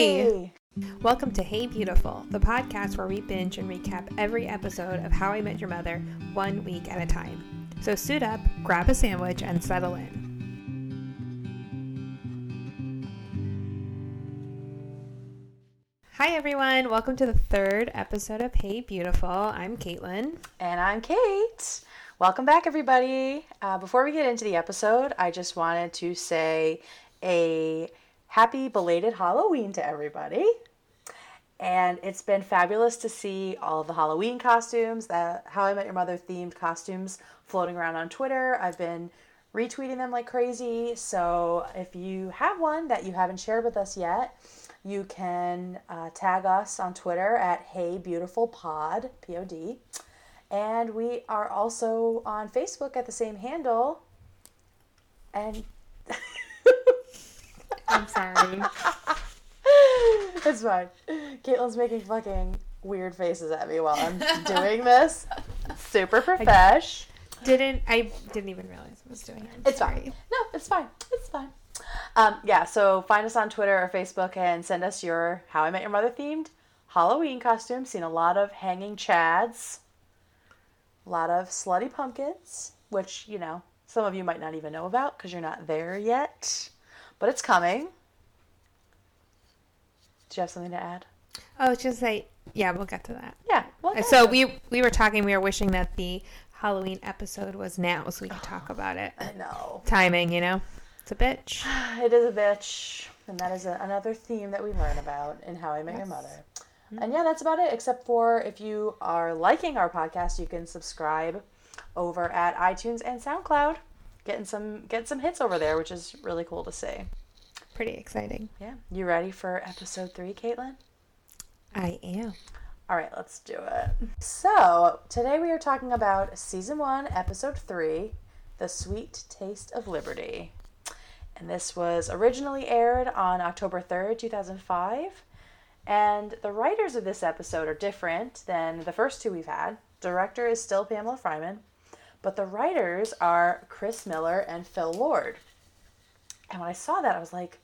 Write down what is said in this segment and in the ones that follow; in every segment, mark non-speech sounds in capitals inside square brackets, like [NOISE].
Hey! Welcome to Hey Beautiful, the podcast where we binge and recap every episode of How I Met Your Mother one week at a time. So suit up, grab a sandwich, and settle in. Hi, everyone. Welcome to the third episode of Hey Beautiful. I'm Caitlin. And I'm Kate. Welcome back, everybody. Uh, before we get into the episode, I just wanted to say a happy belated Halloween to everybody. And it's been fabulous to see all the Halloween costumes, the How I Met Your Mother themed costumes floating around on Twitter. I've been retweeting them like crazy. So if you have one that you haven't shared with us yet, you can uh, tag us on Twitter at Hey Beautiful Pod, P O D. And we are also on Facebook at the same handle. And I'm sorry. [LAUGHS] it's fine. Caitlin's making fucking weird faces at me while I'm doing this. Super profesh. Didn't I didn't even realize I was doing it. It's fine. No, it's fine. It's fine. Um, yeah, so find us on Twitter or Facebook and send us your How I Met Your Mother themed Halloween costumes. Seen a lot of hanging chads, a lot of slutty pumpkins, which, you know, some of you might not even know about because you're not there yet, but it's coming. Do you have something to add? Oh, it's just like yeah, we'll get to that. Yeah. Well, So we we were talking. We were wishing that the Halloween episode was now, so we could talk [SIGHS] about it. I know. Timing, you know, it's a bitch. [SIGHS] It is a bitch, and that is a, another theme that we learn about in How I Met Your Mother. Mm-hmm. And yeah, that's about it. Except for if you are liking our podcast, you can subscribe over at iTunes and SoundCloud. Getting some get some hits over there, which is really cool to see. Pretty exciting. Yeah, you ready for episode three, Caitlin? I am. All right, let's do it. So, today we are talking about season one, episode three The Sweet Taste of Liberty. And this was originally aired on October 3rd, 2005. And the writers of this episode are different than the first two we've had. Director is still Pamela Fryman, but the writers are Chris Miller and Phil Lord. And when I saw that, I was like,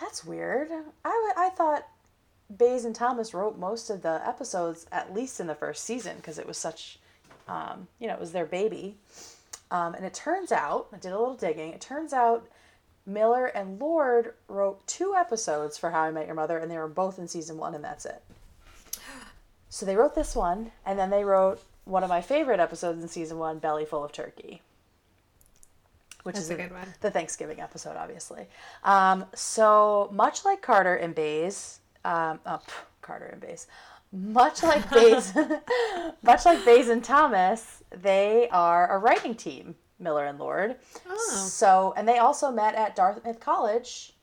that's weird. I, I thought Bays and Thomas wrote most of the episodes, at least in the first season, because it was such, um, you know, it was their baby. Um, and it turns out, I did a little digging, it turns out Miller and Lord wrote two episodes for How I Met Your Mother, and they were both in season one, and that's it. So they wrote this one, and then they wrote one of my favorite episodes in season one, Belly Full of Turkey. Which That's is a good one. the Thanksgiving episode, obviously. Um, so much like Carter and Bays, um, oh, pff, Carter and Bays, much like [LAUGHS] Bays, [LAUGHS] much like Bays and Thomas, they are a writing team, Miller and Lord. Oh. So, and they also met at Dartmouth College,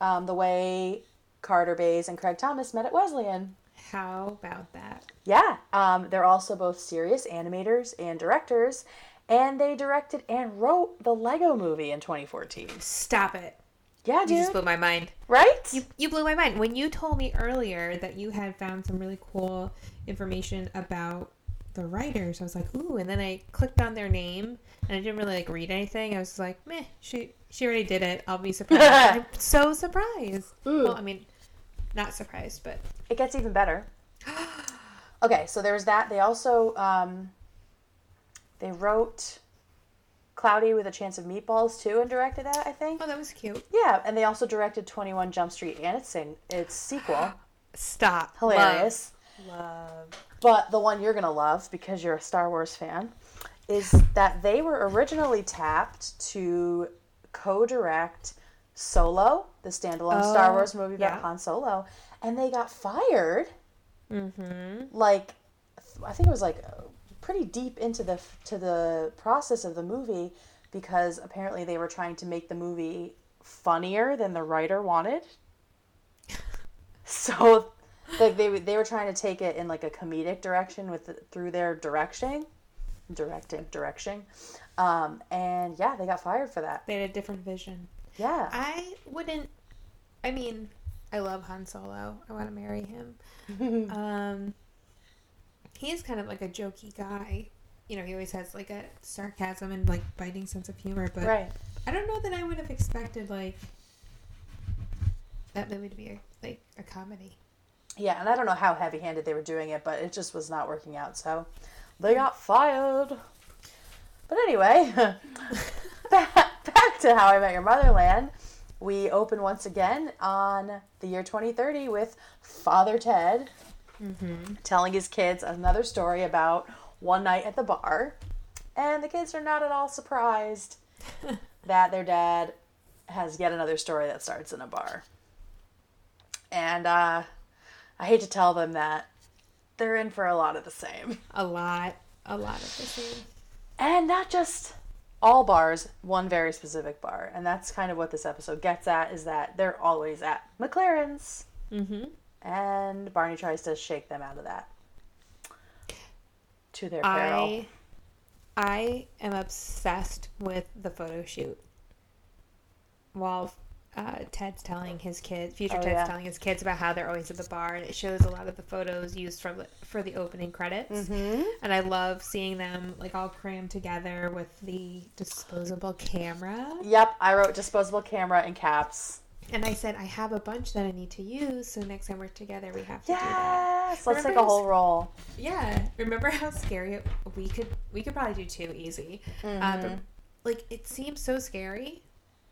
um, the way Carter Bays and Craig Thomas met at Wesleyan. How about that? Yeah, um, they're also both serious animators and directors, and they directed and wrote the Lego Movie in 2014. Stop it. Yeah, dude. You just blew my mind. right? You, you blew my mind. When you told me earlier that you had found some really cool information about the writers, I was like, ooh. And then I clicked on their name and I didn't really like read anything. I was like, meh, she she already did it. I'll be surprised. [LAUGHS] I'm so surprised. Well, I mean, not surprised, but it gets even better. [GASPS] okay, so there's that. They also um, they wrote Cloudy with a Chance of Meatballs too, and directed that. I think. oh, that was cute. Yeah, and they also directed 21 Jump Street and its sing- its sequel. [GASPS] Stop. Hilarious. Love. Love. But the one you're gonna love because you're a Star Wars fan is that they were originally tapped to co-direct Solo, the standalone Star Oh, Wars movie about yeah. Han Solo, and they got fired. Mm-hmm. Like, I think it was like pretty deep into the to the process of the movie because apparently they were trying to make the movie funnier than the writer wanted. [LAUGHS] So, like they they were trying to take it in like a comedic direction with through their directing, directing direction, um, and yeah, they got fired for that. They had a different vision. Yeah, I wouldn't. I mean, I love Han Solo. I want to marry him. [LAUGHS] um, he is kind of like a jokey guy. You know, he always has like a sarcasm and like biting sense of humor. But right. I don't know that I would have expected like that movie to be a, like a comedy. Yeah, and I don't know how heavy handed they were doing it, but it just was not working out. So they got fired. But anyway, [LAUGHS] [LAUGHS] back, back to How I Met Your Motherland. We open once again on the year 2030 with Father Ted telling his kids another story about one night at the bar. And the kids are not at all surprised [LAUGHS] that their dad has yet another story that starts in a bar. And uh, I hate to tell them that they're in for a lot of the same. A lot, a lot of the same. And not just all bars, one very specific bar. And that's kind of what this episode gets at is that they're always at McLaren's. Mm-hmm. And Barney tries to shake them out of that. To their peril. I, I am obsessed with the photo shoot. While uh, Ted's telling his kids, future Oh, Ted's yeah. telling his kids about how they're always at the bar, and it shows a lot of the photos used from for the opening credits. Mhm. And I love seeing them like all crammed together with the disposable camera. Yep, I wrote disposable camera in caps. And I said I have a bunch that I need to use, so next time we're together, we have to do that. Yes, let's take a whole roll. Yeah, remember how scary it, we could we could probably do two easy. Uh, Mm-hmm. but, like it seems so scary.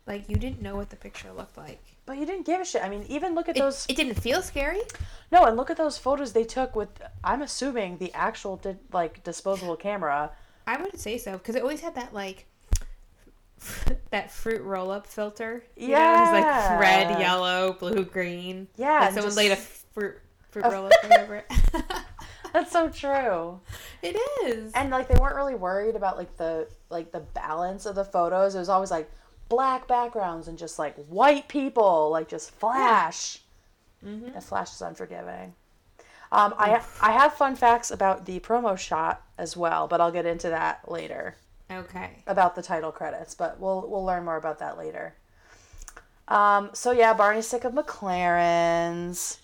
Like you didn't know what the picture looked like. But you didn't give a shit. I mean, even look at It, those. it didn't feel scary. No, and look at those photos they took with. I'm assuming the actual di- like disposable camera. I wouldn't say so because it always had that like [LAUGHS] that fruit roll up filter. Know, it was Yeah. like red, yellow, blue, green. Yeah, like someone just- laid a fruit fruit roll up over it. [LAUGHS] That's so true. it is. And like they weren't really worried about like the like the balance of the photos. It was always like black backgrounds and just like white people, like just flash. Mhm. The flash is unforgiving. Um, I I have fun facts about the promo shot as well, but I'll get into that later. Okay. about the title credits, but we'll we'll learn more about that later. Um, so yeah, Barney's sick of McLaren's,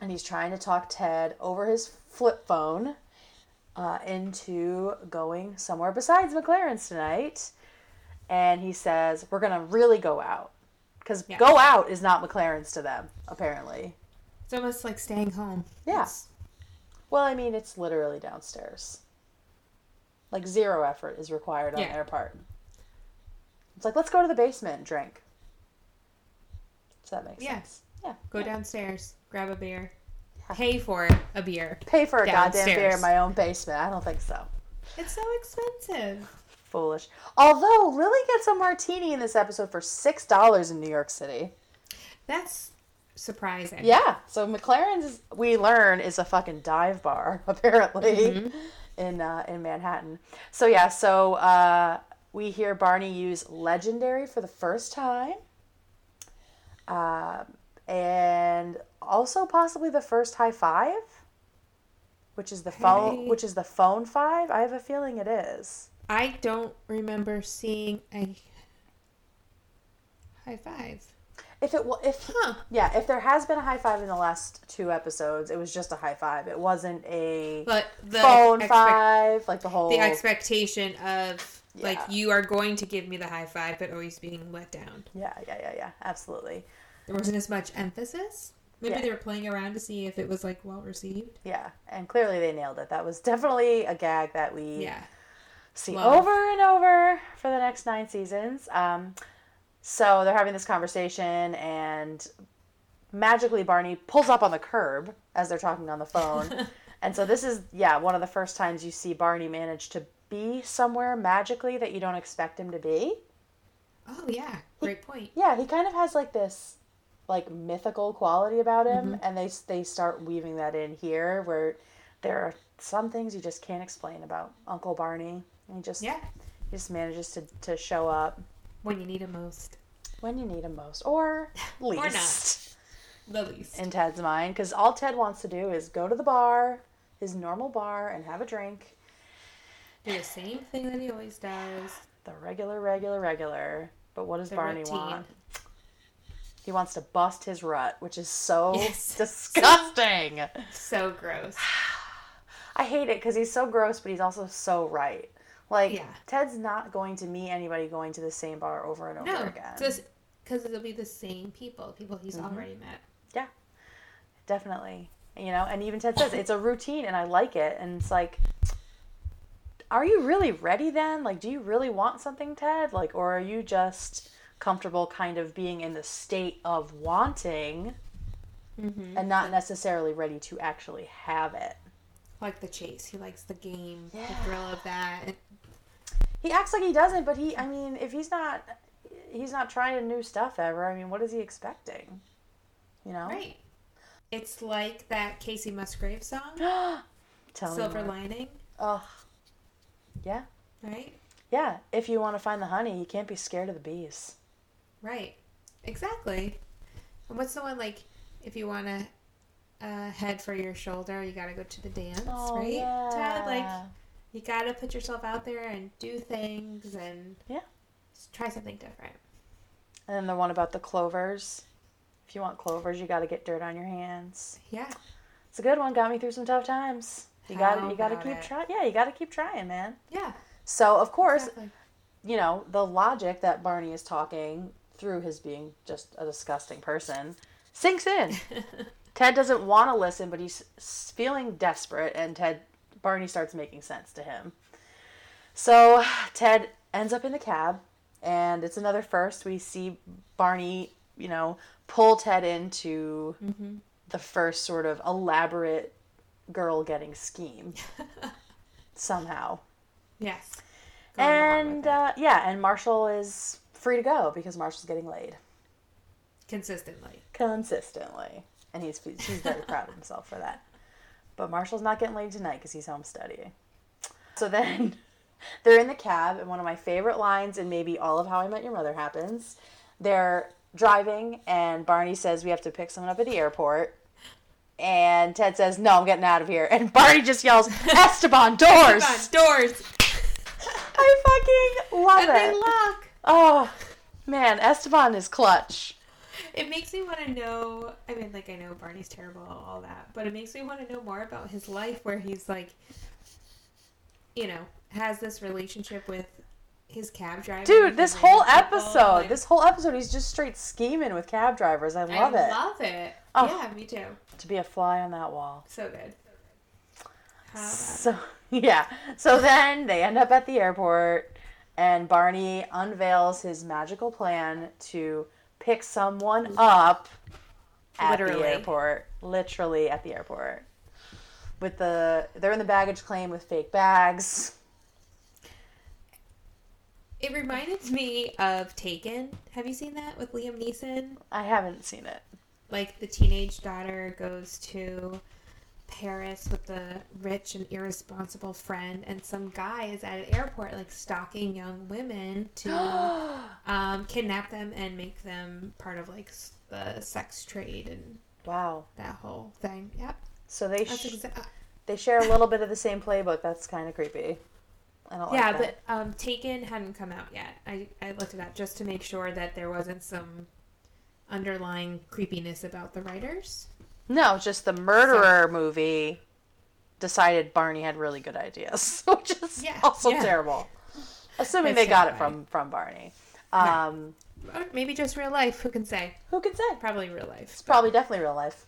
and he's trying to talk Ted over his flip phone uh, into going somewhere besides McLaren's tonight. And he says, "We're gonna really go out, because Yeah. go out is not McLaren's to them, apparently." It's almost like staying home. Yeah. It's- Well, I mean, it's literally downstairs. Like zero effort is required on Yeah. their part. It's like let's go to the basement and drink. Does that make Yeah. sense? Yeah. Go Yeah. downstairs, grab a beer, pay for a beer. Pay for a goddamn beer in my own basement. I don't think so. It's so expensive. Foolish. Although Lily gets a martini in this episode for six dollars in New York City. That's surprising. Yeah. So McLaren's we learn is a fucking dive bar [LAUGHS] apparently in uh, in Manhattan. So yeah. So uh, we hear Barney use legendary for the first time, um, and also possibly the first high five, which is the phone, Hey. which is the phone five. I have a feeling it is. I don't remember seeing a high five. If it if Huh. yeah, if there has been a high five in the last two episodes, it was just a high five. It wasn't a But the phone five, like the whole. the expectation of like you are going to give me the high five, but always being let down. yeah, yeah, yeah, yeah, absolutely. There wasn't as much emphasis. Maybe Yeah. they were playing around to see if it was like well received. Yeah, and clearly they nailed it. That was definitely a gag that we Yeah. See Love. over and over for the next nine seasons. Um, so they're having this conversation, and magically Barney pulls up on the curb as they're talking on the phone. [LAUGHS] and so this is, yeah, one of the first times you see Barney manage to be somewhere magically that you don't expect him to be. Oh yeah. Great point. Yeah, he kind of has like this like mythical quality about him, and they they start weaving that in here where there are some things you just can't explain about Uncle Barney. He just Yeah. he just manages to, to show up When you need it most. when you need him most, or least [LAUGHS] Or not. The least. in Ted's mind, because all Ted wants to do is go to the bar, his normal bar, and have a drink. Do the same thing that he always does. [SIGHS] The regular, regular, regular. But what does The Barney routine. want? He wants to bust his rut, which is so [LAUGHS] Yes. [LAUGHS] disgusting. So gross. [SIGHS] I hate it because he's so gross, but he's also so right. Like Yeah. Ted's not going to meet anybody going to the same bar over and over No. again. Because it'll be the same people, people he's Mhm. already met. Yeah, definitely you know and even ted says it's a routine and i like it and it's like are you really ready then like do you really want something ted like or are you just comfortable kind of being in the state of wanting Mm-hmm. and not necessarily ready to actually have it Like the chase, he likes the game, Yeah. the thrill of that. He acts like he doesn't but he i mean if he's not he's not trying new stuff ever i mean what is he expecting you know Right. It's like that Kacey Musgrave song, [GASPS] Tell Silver. Lining, Oh. yeah right? yeah if you want to find the honey you can't be scared of the bees Right. Exactly. And what's the one like if you want to uh, head for your shoulder, you got to go to the dance, Oh, right? Tad, like yeah. You got to put yourself out there and do things and Yeah. try something different. And then the one about the clovers. If you want clovers, you got to get dirt on your hands. Yeah. It's a good one. Got me through some tough times. You got How to you got to keep trying. Yeah, you got to keep trying, man. Yeah. So of course, Exactly. you know the logic that Barney is talking through his being just a disgusting person sinks in. [LAUGHS] Ted doesn't want to listen, but he's feeling desperate, and Ted Barney starts making sense to him. So Ted ends up in the cab, and it's another first. We see Barney, you know, pull Ted into mm-hmm. the first sort of elaborate girl getting scheme [LAUGHS] somehow. Yes. Going And uh, yeah, and Marshall is free to go because Marshall's getting laid consistently. consistently, and he's he's very proud of himself for that. But Marshall's not getting laid tonight because he's home studying. So then [LAUGHS] they're in the cab, and one of my favorite lines in maybe all of How I Met Your Mother happens. They're driving, and Barney says we have to pick someone up at the airport. And Ted says, "No, I'm getting out of here." And Barney just yells, [LAUGHS] "Esteban, doors!" On, doors. I fucking love it! and they lock. Oh man, Esteban is clutch. It makes me want to know. I mean, like I know Barney's terrible, all that, but it makes me want to know more about his life, where he's like, you know, has this relationship with his cab driver. Dude, this whole episode, like- this whole episode, he's just straight scheming with cab drivers. I love I it. I love it. Oh. Yeah, me too. to be a fly on that wall. So good. How So [LAUGHS] yeah, so then they end up at the airport, and Barney unveils his magical plan to pick someone up at the airport, literally at the airport. With the they're in the baggage claim with fake bags. It reminded me of Taken. Have you seen that with Liam Neeson? I haven't seen it. Like the teenage daughter goes to Paris with the rich and irresponsible friend, and some guy is at an airport like stalking young women to [GASPS] um, kidnap them and make them part of like the sex trade and wow. that whole thing. Yep, So they sh- exactly. they share a little bit of the same playbook. That's kind of creepy. I don't yeah, like that. but um, Taken hadn't come out yet. I, I looked it up just to make sure that there wasn't some underlying creepiness about the writers. No, just the murderer movie decided Barney had really good ideas, [LAUGHS] which is Yeah, also yeah. terrible. Assuming That's they got it from from Barney. Um, maybe just real life. Who can say? who could say? Probably real life. It's probably definitely real life.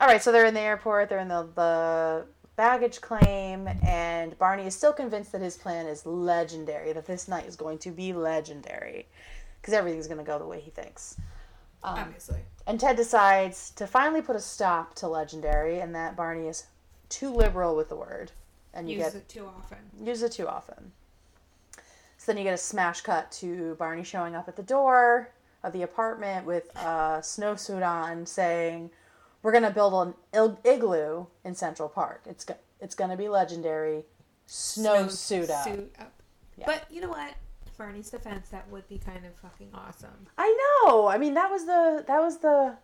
All right, so they're in the airport. They're in the the baggage claim, and Barney is still convinced that his plan is legendary. That this night is going to be legendary, because everything's going to go the way he thinks. Um, Obviously. And Ted decides to finally put a stop to legendary, and that Barney is too liberal with the word, and you Use get it too often. use it too often. So then you get a smash cut to Barney showing up at the door of the apartment with a snowsuit on, saying, "We're gonna build an igloo in Central Park. It's go- it's gonna be legendary. Snowsuit up." Suit up. Yeah. But you know what? Barney's defense, that would be kind of fucking awesome. I know. I mean, that was the that was the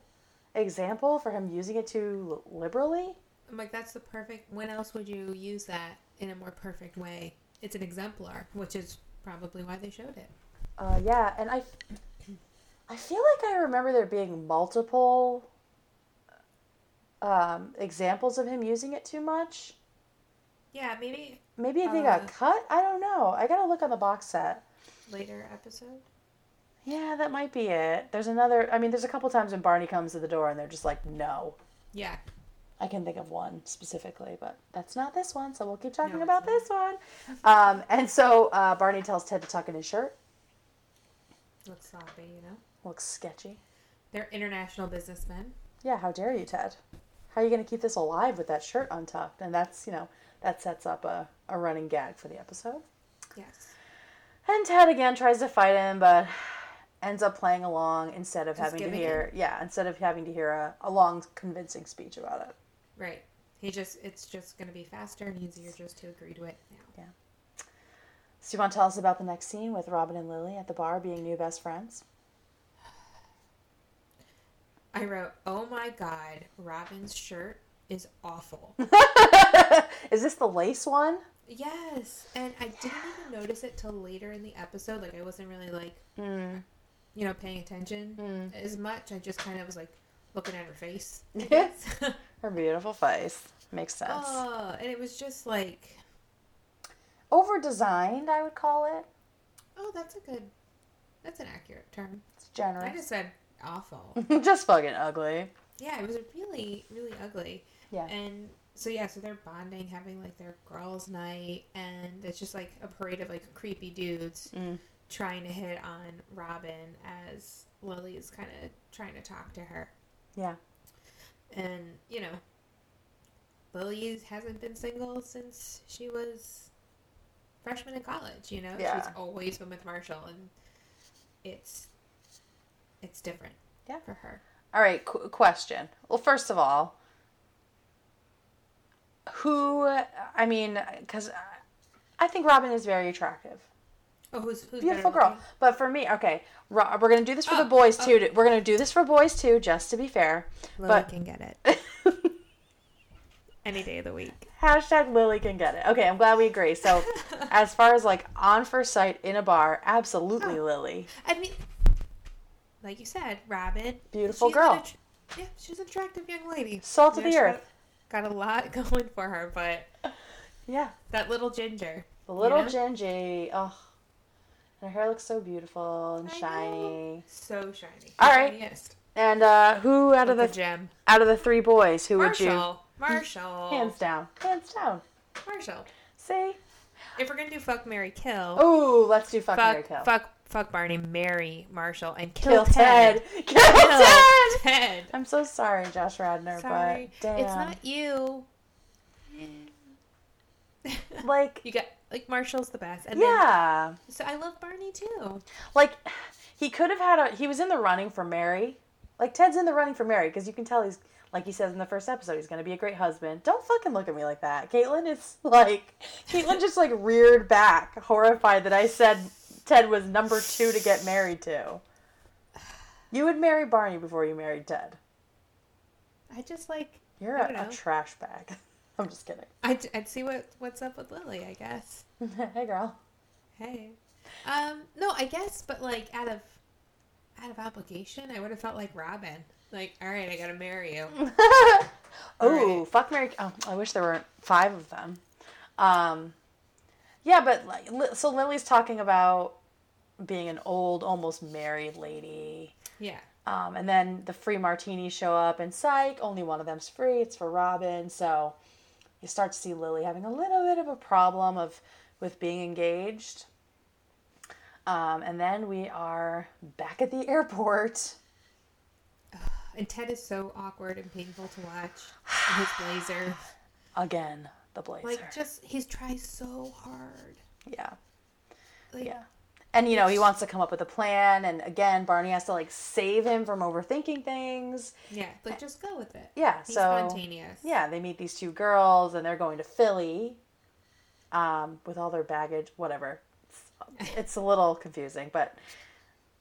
example for him using it too liberally. I'm like, that's the perfect. When else would you use that in a more perfect way? It's an exemplar, which is probably why they showed it. Uh, yeah, and I, I feel like I remember there being multiple um, examples of him using it too much. Yeah, maybe Maybe they Uh. got cut. I don't know. I gotta look on the box set. later episode. Yeah, that might be it. There's another. I mean, there's a couple times when Barney comes to the door and they're just like, no. Yeah. I can think of one specifically, but that's not this one, so we'll keep talking No, about this one. Um, and so uh, Barney tells Ted to tuck in his shirt. Looks sloppy, you know. Looks sketchy. They're international businessmen. Yeah, how dare you, Ted? How are you going to keep this alive with that shirt untucked? And that's, you know, that sets up a, a running gag for the episode. Yes. And Ted again tries to fight him, but ends up playing along instead of Just having to hear, yeah, instead of having to hear a, a long, convincing speech about it. Right. He just it's just gonna be faster and easier just to agree to it now. Yeah so you want to tell us about the next scene with Robin and Lily at the bar being new best friends? I wrote, Oh my god, Robin's shirt is awful. [LAUGHS] Is this the lace one? yes. And I didn't even notice it till later in the episode. Like I wasn't really like Mm. You know, paying attention Mm. as much. I just kind of was like looking at her face. [LAUGHS] [LAUGHS] Her beautiful face. Makes sense. oh, and it was just like, Over designed, I would call it. oh, that's a good, that's an accurate term. It's generous. I just said awful. [LAUGHS] Just fucking ugly. yeah, it was really, really ugly. Yeah. And so yeah, so they're bonding, having like their girls' night, and it's just like a parade of like creepy dudes Mm. Trying to hit on Robin as Lily is kind of trying to talk to her. Yeah. And you know, Lily hasn't been single since she was freshman in college. You know, Yeah. she's always been with Marshall, and it's it's different. Yeah. for her. All right, qu- question. Well, first of all, who, I mean, because I think Robin is very attractive. Oh, who's who's Beautiful girl. looking? But for me, okay, we're going to do this for the Oh, boys oh. too. to- We're going to do this for boys too, just to be fair. Lily But- can get it [LAUGHS] any day of the week. Hashtag Lily can get it. Okay, I'm glad we agree. So, [LAUGHS] as far as like on first sight in a bar, absolutely Oh. Lily. I mean, like you said, Robin, Beautiful she's girl. att- yeah, she's an attractive young lady. Salt of Yeah, the earth. Got, got a lot [LAUGHS] going for her, but Yeah. that little ginger. The little know? Gingy. Oh. Her hair looks so beautiful and I know. shiny. So shiny. All right. Shiniest. And uh who out of Like the gem. out of the three boys, who would you Marshall. Marshall. hands down. Hands down. Marshall. See? If we're gonna do fuck Mary Kill, Oh, let's do fuck, Mary kill. fuck fuck Barney, Mary Marshall, and kill, Kill Ted. Ted. [LAUGHS] Kill Kill Ted. Ted. I'm so sorry, Josh Radnor, Sorry, but damn. it's not you. like [LAUGHS] you got like Marshall's the best. And yeah. Then, so I love Barney too. Like he could have had a he was in the running for Mary. Like Ted's in the running for Mary because you can tell he's like he says in the first episode he's going to be a great husband. Don't fucking look at me like that. Caitlin is like Caitlin just like reared back horrified that I said Ted was number 2 to get married to. You would marry Barney before you married Ted. I just like You're I a, don't a trash bag. I'm just kidding. I'd, I'd see what what's up with Lily. I guess. [LAUGHS] hey girl. Hey. Um. No, I guess, but like out of out of obligation, I would have felt like Robin. Like, all right, I gotta marry you. [LAUGHS] oh, Alright. fuck Mary. Oh, I wish there weren't five of them. Um, yeah, but like, Li- so Lily's talking about being an old, almost married lady. Yeah. Um, and then the free martinis show up, and psych, only one of them's free. It's for Robin. So you start to see Lily having a little bit of a problem of with being engaged. Um, and then we are back at the airport. [SIGHS] And Ted is so awkward and painful to watch. his blazer. [SIGHS] Again, the blazer. Like, just he's tries so hard. yeah. Like, Yeah. And you know, he wants to come up with a plan and again, Barney has to like save him from overthinking things. yeah. Like, just go with it. Yeah, so spontaneous. yeah, they meet these two girls and they're going to Philly um with all their baggage, whatever. It's, [LAUGHS] it's a little confusing, but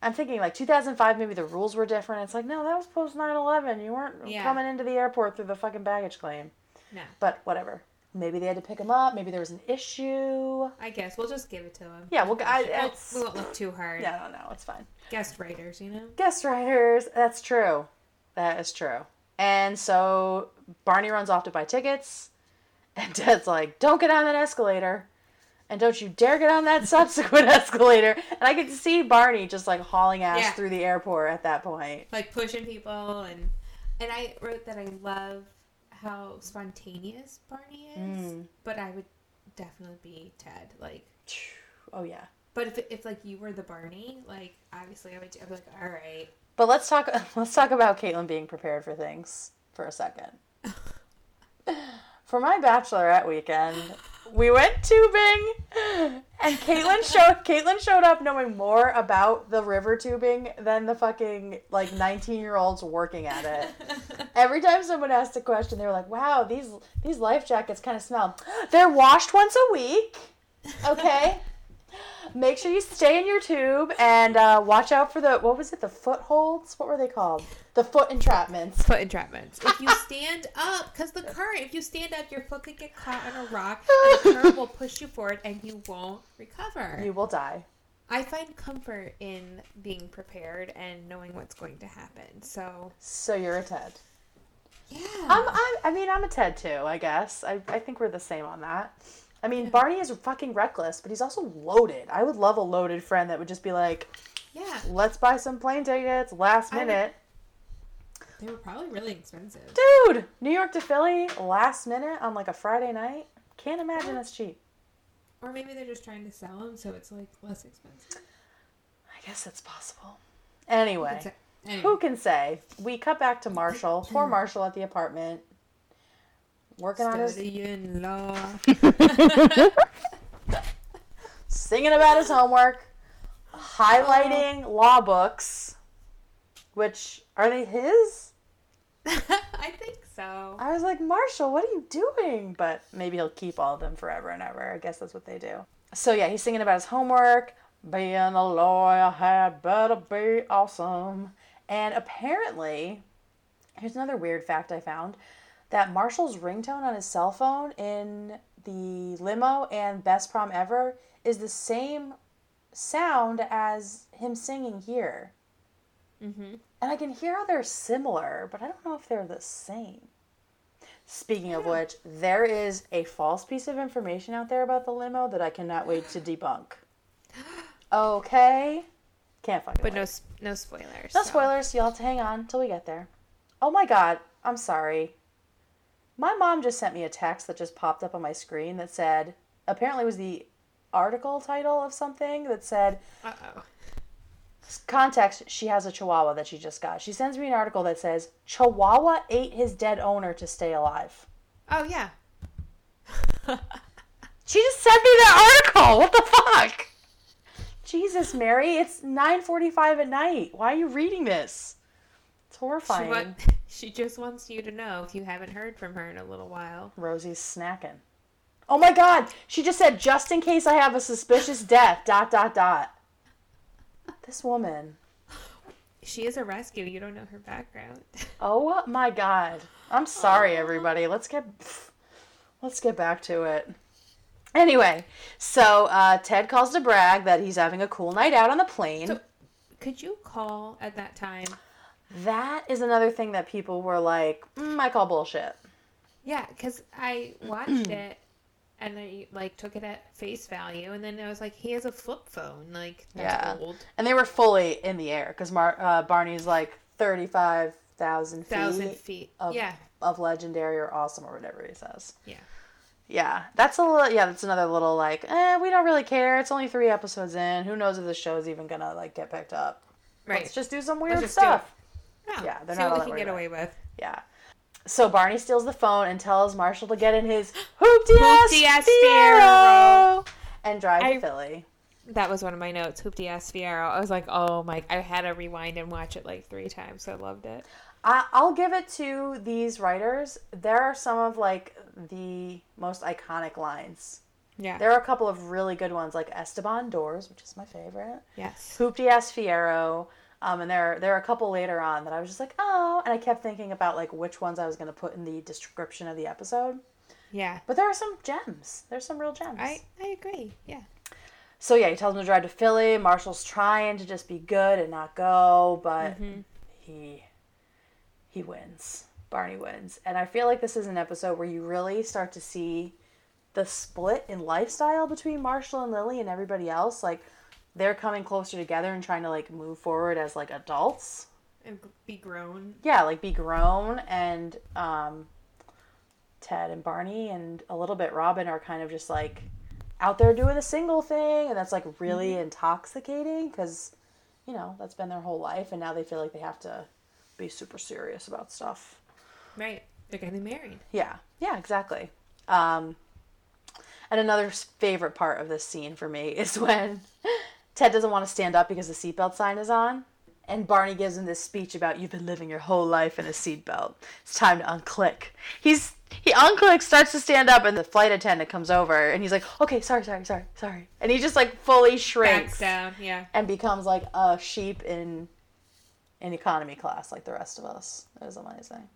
I'm thinking like 2005 maybe the rules were different. It's like, no, that was post 9/11. You weren't Yeah. coming into the airport through the fucking baggage claim. No. But whatever. Maybe they had to pick him up, maybe there was an issue. I guess we'll just give it to him. Yeah, well, I, it's we won't look too hard. yeah, no, no, it's fine. Guest writers, you know? guest writers. That's true. That is true. And so Barney runs off to buy tickets, [LAUGHS] and Ted's like, "Don't get on that escalator." And don't you dare get on that [LAUGHS] subsequent escalator. And I could see Barney just like hauling ass Yeah. through the airport at that point. like pushing people and and I wrote that I love how spontaneous Barney is, Mm. but I would definitely be Ted. Like, Oh yeah. but if if like you were the Barney, like obviously I would I'd be like, all right, But let's talk [LAUGHS] let's talk about Caitlin being prepared for things for a second. [LAUGHS] for my bachelorette weekend, we went tubing and Caitlin showed Caitlin showed up knowing more about the river tubing than the fucking like 19 year olds working at it. Every time someone asked a question, they were like, "Wow, these these life jackets kind of smell. They're washed once a week." Okay. Make sure you stay in your tube and uh, watch out for the what was it? The footholds? What were they called? The foot entrapments. foot entrapments. If you [LAUGHS] stand up, because the current, if you stand up, your foot could get caught on a rock, [LAUGHS] and the current will push you forward, and you won't recover. You will die. I find comfort in being prepared and knowing what's going to happen. So So you're a Ted. yeah, I'm, I'm, I mean, I'm a Ted too, I guess. I, I think we're the same on that. I mean, Barney is fucking reckless, but he's also loaded. I would love a loaded friend that would just be like, yeah. let's buy some plane tickets last I minute. They were probably really expensive. Dude, New York to Philly last minute on like a Friday night. Can't imagine it's cheap. Or maybe they're just trying to sell them so it's like less expensive. I guess it's possible. Anyway, That's it. Anyway, who can say? We cut back to Marshall. Poor [CLEARS THROAT] Marshall at the apartment. Working on his study-in-law. [LAUGHS] singing about his homework, highlighting law books, which are they his? [LAUGHS] I think so. I was like, Marshall, what are you doing? But maybe he'll keep all of them forever and ever. I guess that's what they do. So yeah, he's singing about his homework. Being a lawyer had better be awesome. And apparently, here's another weird fact I found that Marshall's ringtone on his cell phone in the limo and Best Prom Ever is the same sound as him singing here. Mm-hmm. And I can hear how they're similar, but I don't know if they're the same. Speaking of which, there is a false piece of information out there about the limo that I cannot wait to debunk. [GASPS] Okay? Can't fucking But wait. no, no spoilers. No so. spoilers. You'll have to hang on till we get there. Oh my god. I'm sorry. My mom just sent me a text that just popped up on my screen that said, apparently it was the article title of something that said, Uh oh. context, she has a chihuahua that she just got. She sends me an article that says, Chihuahua ate his dead owner to stay alive. Oh yeah. [LAUGHS] She just sent me that article. What the fuck? Jesus, Mary, it's 9:45 at night. Why are you reading this? It's She, horrifying. wa- [LAUGHS] she just wants you to know if you haven't heard from her in a little while. Rosie's snacking. Oh my god, she just said just in case I have a suspicious death. Dot dot dot. This woman. She is a rescue. You don't know her background. [LAUGHS] Oh my god. I'm sorry everybody. Let's get let's get back to it. Anyway, so uh, Ted calls to brag that he's having a cool night out on the plane. So- Could you call at that time? That is another thing that people were like, mm, I call bullshit. Yeah, because I watched [CLEARS THROAT] it and I like took it at face value, and then I was like, he has a flip phone. Like that's Yeah. old. And they were fully in the air because Mar- uh, Barney's like 35,000 feet Thousand feet. of, yeah. of legendary or awesome or whatever he says. Yeah. Yeah, that's a little. Yeah, that's another little like. Eh, we don't really care. It's only three episodes in. Who knows if the show's even gonna like get picked up? Right. Let's just do some weird stuff. Yeah. Yeah, they're not all we can get about away with. Yeah. So Barney steals the phone and tells Marshall to get in his hoopty ass Hoopty ass Fiero and drive I- to Philly. That was one of my notes. Hoopty ass Fiero. I was like, oh my! I had to rewind and watch it like three times. I loved it. I, I'll give it to these writers. There are some of like the most iconic lines. Yeah. There are a couple of really good ones, like Esteban Doors, which is my favorite. yes. Hoopty ass Fiero. Um, and there, there are a couple later on that I was just like, oh, and I kept thinking about like which ones I was going to put in the description of the episode. Yeah. But there are some gems. There's some real gems. I I agree. Yeah. So yeah, he tells him to drive to Philly. Marshall's trying to just be good and not go, but he he wins. Barney wins. And I feel like this is an episode where you really start to see the split in lifestyle between Marshall and Lily and everybody else. Like they're coming closer together and trying to like move forward as like adults. And be grown. Yeah, like be grown and um Ted and Barney and a little bit Robin are kind of just like out there doing the single thing and that's like really intoxicating because you know, that's been their whole life and now they feel like they have to be super serious about stuff. Right. They're getting married. Yeah, yeah, exactly. Um, and another favorite part of this scene for me [LAUGHS] is when Ted doesn't want to stand up because the seatbelt sign is on. And Barney gives him this speech about you've been living your whole life in a seatbelt. It's time to unclick. He's he unclicks, starts to stand up, and the flight attendant comes over, and he's like, "Okay, sorry, sorry, sorry, sorry," and he just like fully shrinks Backs down. Yeah. and becomes like a sheep in in economy class, like the rest of us. It was amazing.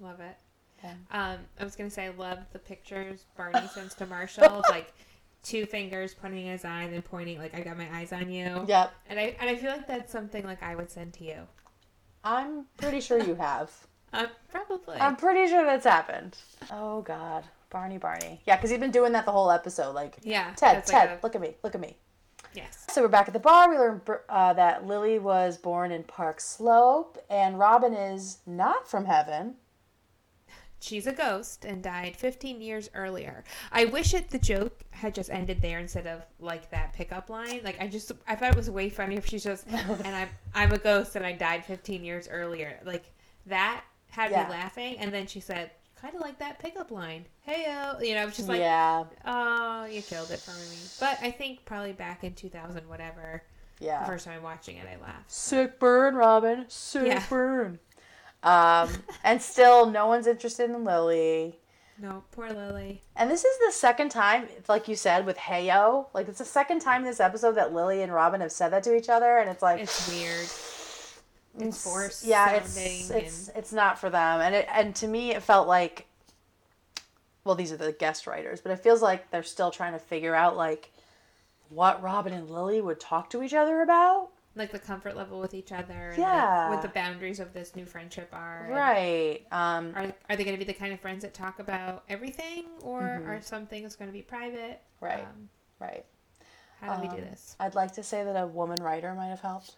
Love it. Yeah. Um, I was gonna say I love the pictures Barney sends to Marshall. of, like [LAUGHS] two fingers pointing his eye and then pointing like I got my eyes on you. Yep. And I and I feel like that's something like I would send to you. I'm pretty sure you have. [LAUGHS] Uh, probably. I'm pretty sure that's happened. Oh God, Barney, Barney. Yeah, because he's been doing that the whole episode. Like, yeah. Ted, Ted, like a- look at me, look at me. yes. So we're back at the bar. We learn uh, that Lily was born in Park Slope, and Robin is not from heaven. She's a ghost and died 15 years earlier. I wish it the joke had just ended there instead of like that pickup line. Like I just I thought it was way funnier if she's just [LAUGHS] and I'm I'm a ghost and I died 15 years earlier. Like that had Yeah. me laughing and then she said kind of like that pickup line. Heyo, you know, I was just like yeah, oh, you killed it for me. But I think probably back in 2000 whatever, the yeah. first time watching it I laughed. Sick burn, Robin. Sick Yeah. burn. Um, and still, no one's interested in Lily. No, poor Lily. And this is the second time, like you said, with Heyo. Like it's the second time this episode that Lily and Robin have said that to each other, and it's like It's weird. It's forced yeah, it's it's it's not for them. And it and to me, it felt like, well, these are the guest writers, but it feels like they're still trying to figure out like what Robin and Lily would talk to each other about. Like the comfort level with each other and Yeah. like, what the boundaries of this new friendship are Right. Um, are, are they going to be the kind of friends that talk about everything or are some things going to be private Mm-hmm. Right. um, right. how do we do Um, this I'd like to say that a woman writer might have helped.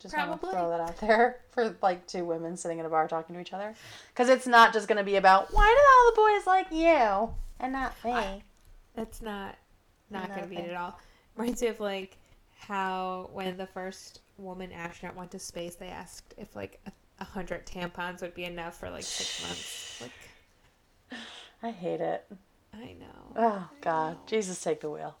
Just want to throw that out there [LAUGHS] for like two women sitting in a bar talking to each other, because it's not just going to be about why do all the boys like you and not me. that's not not going to be it at all reminds me of like how when the first woman astronaut went to space they asked if like a, a hundred tampons would be enough for like six [SIGHS] months like I hate it. i know Oh God, Jesus, take the wheel.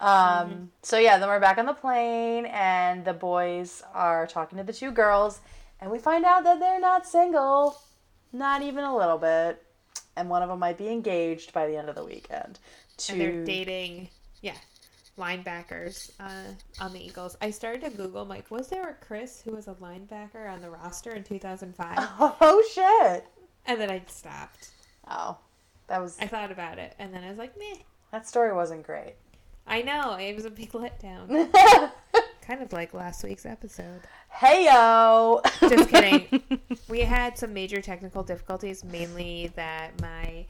Um, So yeah, then we're back on the plane, and the boys are talking to the two girls, and we find out that they're not single, not even a little bit, and one of them might be engaged by the end of the weekend. To and they're dating yeah linebackers uh, on the eagles. I started to google I'm like was there a chris who was a linebacker on the roster in 2005 [LAUGHS] Oh shit! and then i stopped. Oh, that was i thought about it and then i was like meh. That story wasn't great. i know it was a big letdown. [LAUGHS] Kind of like last week's episode. Heyo. just kidding. [LAUGHS] We had some major technical difficulties mainly that my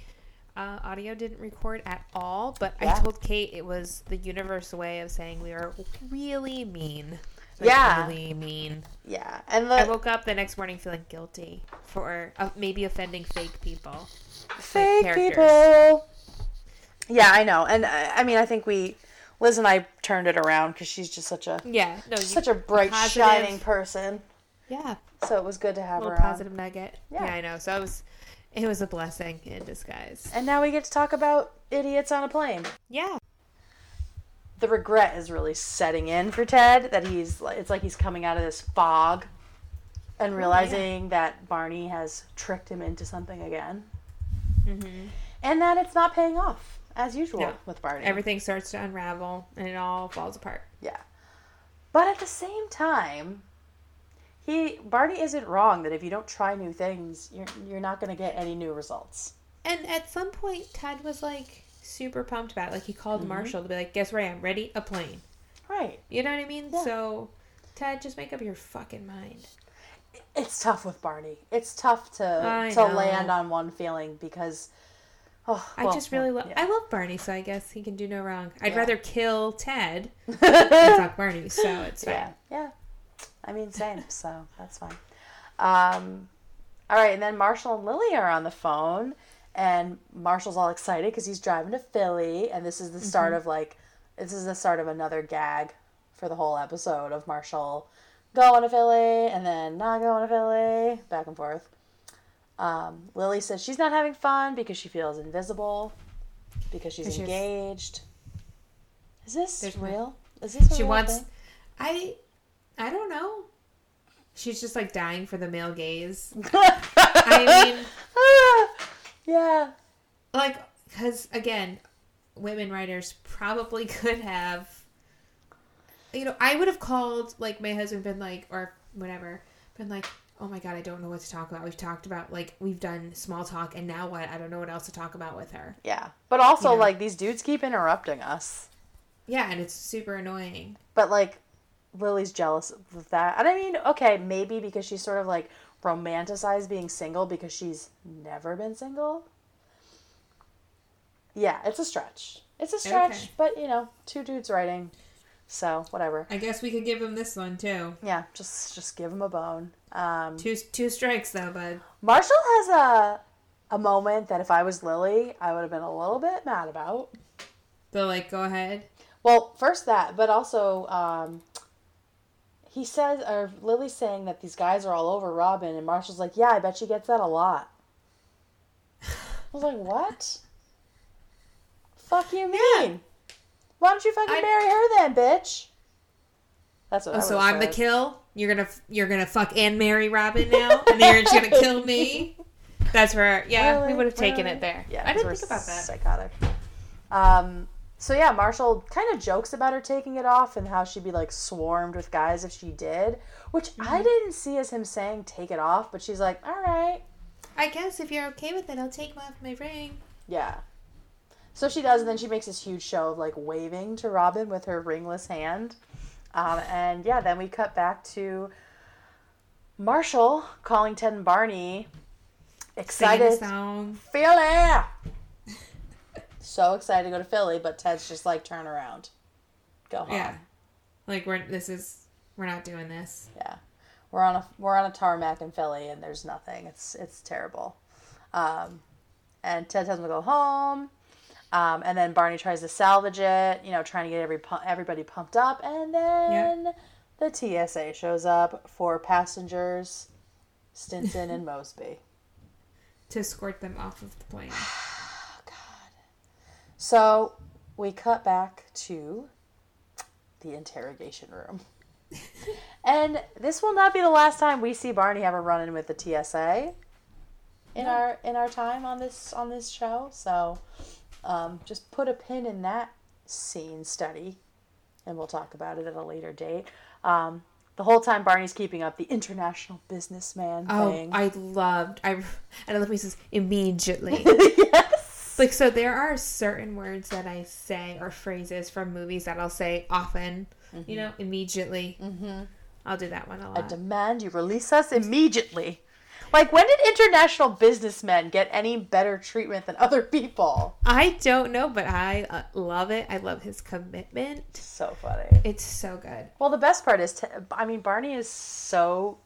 uh, audio didn't record at all but Yeah. i told kate it was the universe way of saying we are really mean Like, Yeah. really mean yeah, and the i woke up the next morning feeling guilty for uh, maybe offending fake people fake characters. people. Yeah, I know, and I, I mean, I think we, Liz and I turned it around because she's just such a yeah no such a bright, positive- shining person. yeah So it was good to have her on. positive nugget Yeah. yeah. i know so it was it was a blessing in disguise And now we get to talk about idiots on a plane. yeah The regret is really setting in for Ted that he's it's like he's coming out of this fog and realizing that Barney has tricked him into something again. hmm And that it's not paying off as usual No. with Barney. everything starts to unravel and it all falls apart Yeah. But at the same time, he Barney isn't wrong that if you don't try new things, you're you're not going to get any new results. And at some point, Ted was like super pumped about it. Like he called Mm-hmm. Marshall to be like, "Guess where I am? Ready? A plane." Right. You know what I mean? Yeah. So, Ted, just make up your fucking mind. It's tough with Barney. It's tough to I to know. land on one feeling because Oh, I just really well, love. yeah. I love Barney, so I guess he can do no wrong. I'd Yeah. rather kill Ted [LAUGHS] than fuck Barney, so it's fine. Yeah, yeah. I mean, same. So that's fine. Um, all right, and then Marshall and Lily are on the phone, and Marshall's all excited because he's driving to Philly, and this is the start of like, this is the start of another gag for the whole episode of Marshall going to Philly and then not going to Philly, back and forth. Um, Lily says she's not having fun because she feels invisible, because she's engaged. Is this There's no- real? Is this She wants. thing? I. I don't know. She's just like dying for the male gaze. [LAUGHS] I mean, [LAUGHS] yeah. like, because again, women writers probably [LAUGHS] could have. You know, I would have called like my husband, been like, or whatever, been like, oh my god, I don't know what to talk about. We've talked about like we've done small talk, and now what? I don't know what else to talk about with her. Yeah. But also, You know. like, these dudes keep interrupting us. Yeah, and it's super annoying. But, like, Lily's jealous of that. And I mean, okay, maybe because she's sort of, like, romanticized being single because she's never been single. Yeah, it's a stretch. It's a stretch, Okay. but, you know, two dudes writing. So, whatever. I guess we could give him this one too. Yeah, just just give him a bone. Um, Two two strikes though, bud. Marshall has a a moment that if I was Lily, I would have been a little bit mad about. The like, go ahead. Well, first that, but also um, he says, or Lily's saying that these guys are all over Robin, and Marshall's like, "Yeah, I bet she gets that a lot." I was like, "What? Fuck you mean? Why don't you fucking I- marry her then, bitch?" That's what. Oh, so I'm the kill. You're gonna you're gonna fuck and marry Robin now, and then you're gonna kill me. [LAUGHS] That's where yeah, we would have taken Really? it there. Yeah, I didn't think about that. Psychotic. Um. So yeah, Marshall kind of jokes about her taking it off and how she'd be like swarmed with guys if she did, which Mm-hmm. I didn't see as him saying take it off, but she's like, all right, I guess if you're okay with it, I'll take off my ring. yeah. So she does, and then she makes this huge show of like waving to Robin with her ringless hand. Um, and yeah, then we cut back to Marshall calling Ted and Barney a excited song. Philly. So excited to go to Philly, but Ted's just like turn around, go home. Yeah, like we're this is we're not doing this. Yeah. We're on a we're on a tarmac in Philly, and there's nothing. It's it's terrible. Um, and Ted tells him to go home. Um, and then Barney tries to salvage it, you know, trying to get every everybody pumped up, and then the TSA shows up for passengers, Stinson and [LAUGHS] Mosby. To escort them off of the plane. [SIGHS] [SIGHS] [SIGHS] So we cut back to the interrogation room. [LAUGHS] and this will not be the last time we see Barney have a run in with the TSA in No. our in our time on this on this show. So um, just put a pin in that scene study and we'll talk about it at a later date. Um, the whole time Barney's keeping up the international businessman Oh, thing. I loved. I I love he says immediately. [LAUGHS] yes. Like so, there are certain words that I say or phrases from movies that I'll say often. You know, immediately. Mm-hmm. I'll do that one a lot. I demand you release us immediately. Like, when did international businessmen get any better treatment than other people? I don't know, but I uh, love it. I love his commitment. So funny. It's so good. Well, the best part is, t- I mean, Barney is so,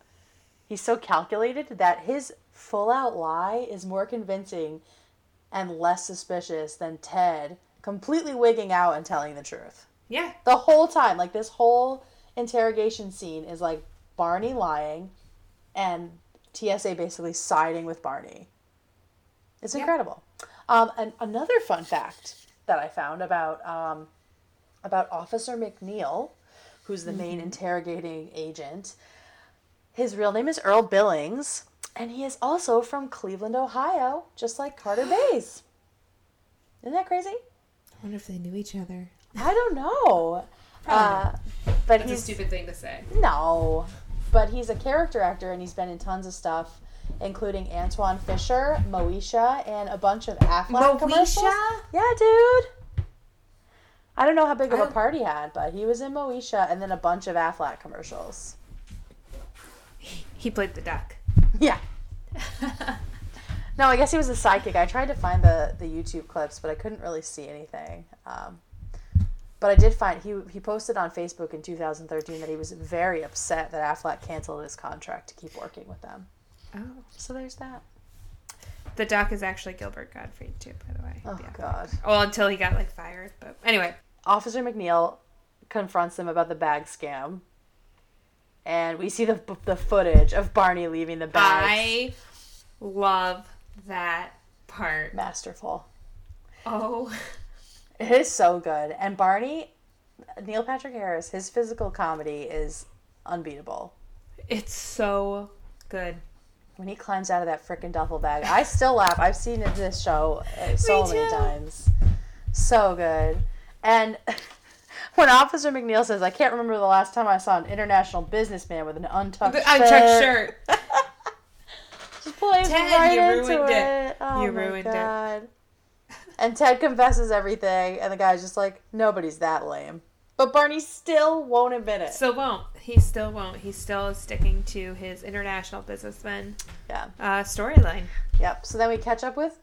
he's so calculated that his full out lie is more convincing and less suspicious than Ted completely wigging out and telling the truth. Yeah. The whole time, like this whole interrogation scene is like Barney lying and TSA basically siding with Barney. It's Yeah. incredible. Um, and another fun fact that I found about um, about Officer McNeil, who's the main interrogating agent. His real name is Earl Billings, and he is also from Cleveland, Ohio, just like Carter [GASPS] Bays. Isn't that crazy? I wonder if they knew each other. I don't know. [LAUGHS] Probably Uh, but That's a stupid thing to say. no, but he's a character actor and he's been in tons of stuff, including Antwone Fisher, Moesha, and a bunch of Aflac commercials. Moesha? Yeah, dude. I don't know how big of a don't- part he had, but he was in Moesha and then a bunch of Aflac commercials. He played the duck. [LAUGHS] Yeah. No, I guess he was a sidekick. I tried to find the the YouTube clips, but I couldn't really see anything. Um, but I did find he he posted on Facebook in 2013 that he was very upset that Aflac canceled his contract to keep working with them. Oh. So there's that. The doc is actually Gilbert Gottfried too, by the way. Oh. God. Well, until he got like fired, but anyway. Officer McNeil confronts them about the bag scam, and we see the the footage of Barney leaving the bags. I love that part. Masterful. Oh, It is so good. And Barney, Neil Patrick Harris, his physical comedy is unbeatable. it's so good. When he climbs out of that freaking duffel bag, I still laugh. I've seen it this show uh, so many times. So good. And [LAUGHS] when Officer McNeil says, "I can't remember the last time I saw an international businessman with an untucked The shirt," untucked shirt. [LAUGHS] Just plays Ted, right you into ruined it. it. Oh You my ruined it. And Ted confesses everything, and the guy's just like, "Nobody's that lame." But Barney still won't admit it. Still won't. He still won't. He still is sticking to his international businessman yeah. uh, storyline. Yep. So then we catch up with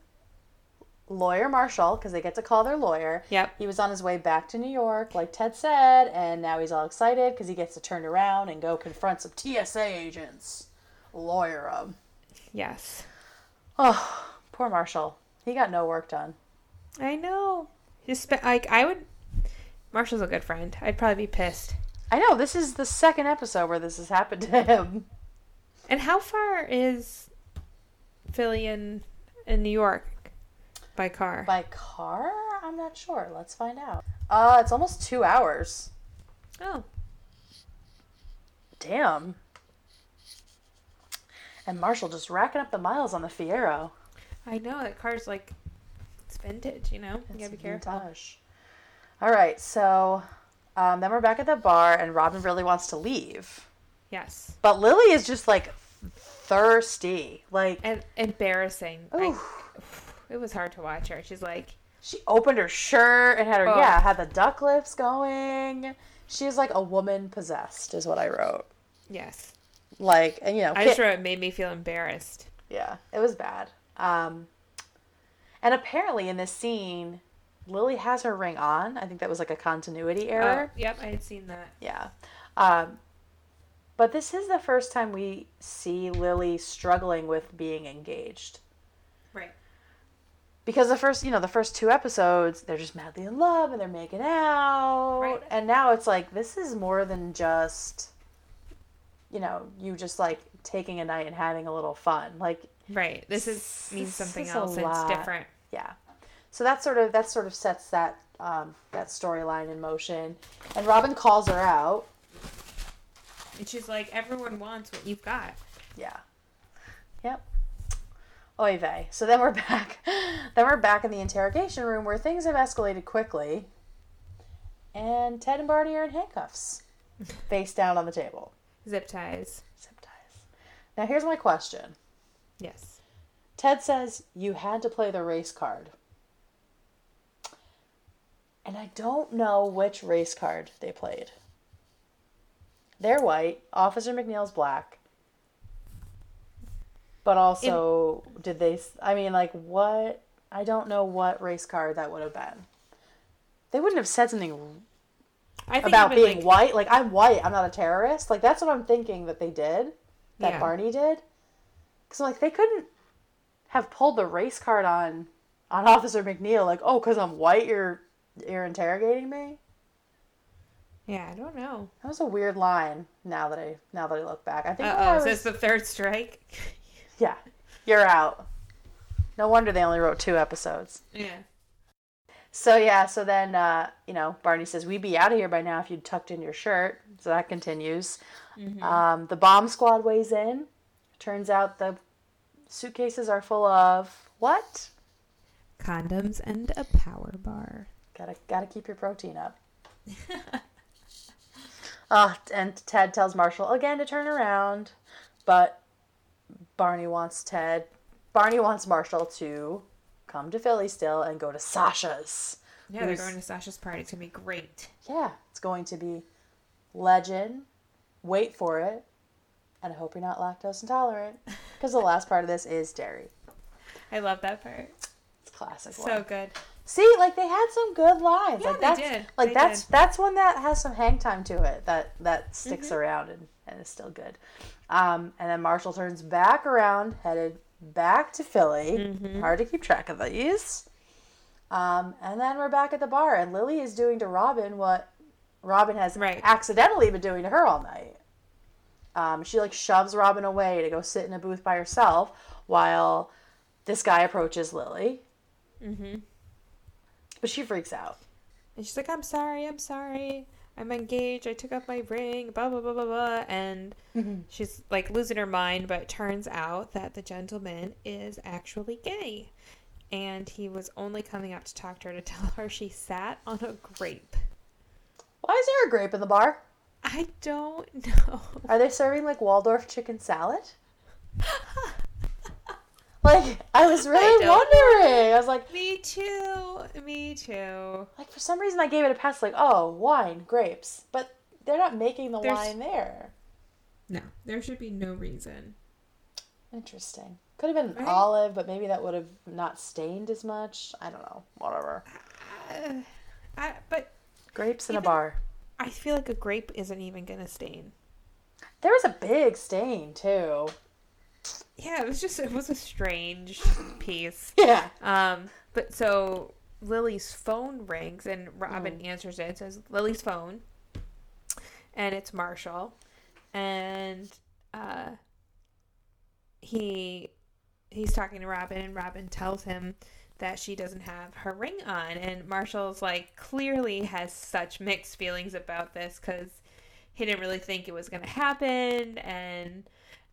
lawyer Marshall because they get to call their lawyer. Yep. He was on his way back to New York, like Ted said, and now he's all excited because he gets to turn around and go confront some TSA agents. Lawyer 'em. Yes. Oh, poor Marshall. He got no work done. I know. He spe- like I would. Marshall's a good friend. I'd probably be pissed. I know this is the second episode where this has happened to him. And how far is Philly and in New York by car? By car? I'm not sure. Let's find out. Uh, it's almost two hours. Oh, Damn. And Marshall just racking up the miles on the Fiero. I know that car's like it's vintage. You know, you gotta be It's careful. vintage. All right, so um, then we're back at the bar, and Robin really wants to leave, Yes, but Lily is just like thirsty. Like and embarrassing. I, it was hard to watch her. She's like, she opened her shirt and had her Oh. yeah had the duck lips going. She's like a woman possessed, is what I wrote. yes. Like, and you know, I just wrote it made me feel embarrassed. Yeah, it was bad. Um, and apparently in this scene, Lily has her ring on. I think that was like a continuity Oh, error. yep, I had seen that. Yeah. Um, but this is the first time we see Lily struggling with being engaged. Because the first, you know, the first two episodes, they're just madly in love and they're making out. Right. And now it's like, this is more than just, you know, you just like taking a night and having a little fun. Like, Right. This is means something is else it's different. yeah so that sort of that sort of sets that um, that storyline in motion and robin calls her out And she's like, everyone wants what you've got. yeah yep oy vey so then we're [LAUGHS] back then we're back in the interrogation room where things have escalated quickly and ted and barney are in handcuffs [LAUGHS] face down on the table Zip ties. zip ties now here's my question Yes. Ted says you had to play the race card. And I don't know which race card they played. They're white, Officer McNeil's black. But also, did they I mean like what I don't know what race card that would have been. They wouldn't have said something I think about being like, white. Like I'm white, I'm not a terrorist. Like that's what I'm thinking that they did. That Yeah. Barney did. Cuz like they couldn't have pulled the race card on on [LAUGHS] Officer McNeil like, "Oh, cuz I'm white, you're you're interrogating me?" Yeah, I don't know. That was a weird line now that I now that I look back. I think Uh oh, is was- this the third strike? [LAUGHS] yeah. You're out. No wonder they only wrote two episodes. yeah. So yeah, so then uh, you know, Barney says we'd be out of here by now if you'd tucked in your shirt. So that continues. Um, the bomb squad weighs in. Turns out the suitcases are full of what? Condoms and a power bar. Gotta gotta keep your protein up. Uh, [LAUGHS] and Ted tells Marshall again to turn around, but Barney wants Ted. Barney wants Marshall to come to Philly still and go to Sasha's. Yeah, they're going to Sasha's party. It's gonna be great. Yeah, it's going to be legend. Wait for it. And I hope you're not lactose intolerant because the last part of this is dairy. I love that part. It's classic. So one. good. See, like they had some good lines. Yeah, like they that's did. like They that's did. that's one that has some hang time to it that that sticks Mm-hmm. around and, and is still good. Um, and then Marshall turns back around, headed back to Philly. Mm-hmm. Hard to keep track of these. Um, and then we're back at the bar, and Lily is doing to Robin what Robin has Right. accidentally been doing to her all night. Um, she like shoves Robin away to go sit in a booth by herself while this guy approaches Lily. Mm-hmm. But she freaks out. And she's like, I'm sorry, I'm sorry. I'm engaged. I took off my ring, blah, blah, blah, blah, blah. And mm-hmm. she's like losing her mind, but it turns out that the gentleman is actually gay. And he was only coming out to talk to her to [LAUGHS] tell her she sat on a grape. Why is there a grape in the bar? I don't [LAUGHS] know. Are they serving like Waldorf chicken salad? [LAUGHS] Like I was really don't wondering. I was like, Me too. Me too. like for some reason I gave it a pass. Like, oh, wine, grapes, but they're not making the There's- wine there. No, there should be no reason. Interesting. Could have been Right. olive, but maybe that would have not stained as much. I don't know. Whatever. Uh, I, but Grapes in a bar. I feel like a grape isn't even going to stain. There was a big stain too. Yeah, it was just it was a strange piece. [LAUGHS] Yeah. Um, but so Lily's phone rings and Robin answers it. It says Lily's phone, and it's Marshall, and uh, he he's talking to Robin, and Robin tells him that she doesn't have her ring on, and Marshall's like clearly has such mixed feelings about this because he didn't really think it was gonna happen, and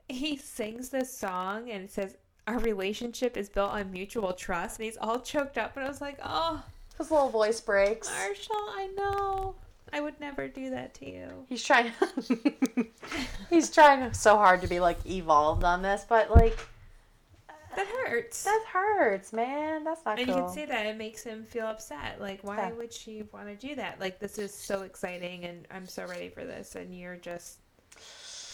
he sings this song and it says our relationship is built on mutual trust and he's all choked up and i was like oh His little voice breaks. marshall i know i would never do that to you He's trying. [LAUGHS] he's trying so hard to be like evolved on this, but like that hurts that hurts, man. That's not and cool. you can see that it makes him feel upset like why Yeah. would she want to do that like this is so exciting and i'm so ready for this and you're just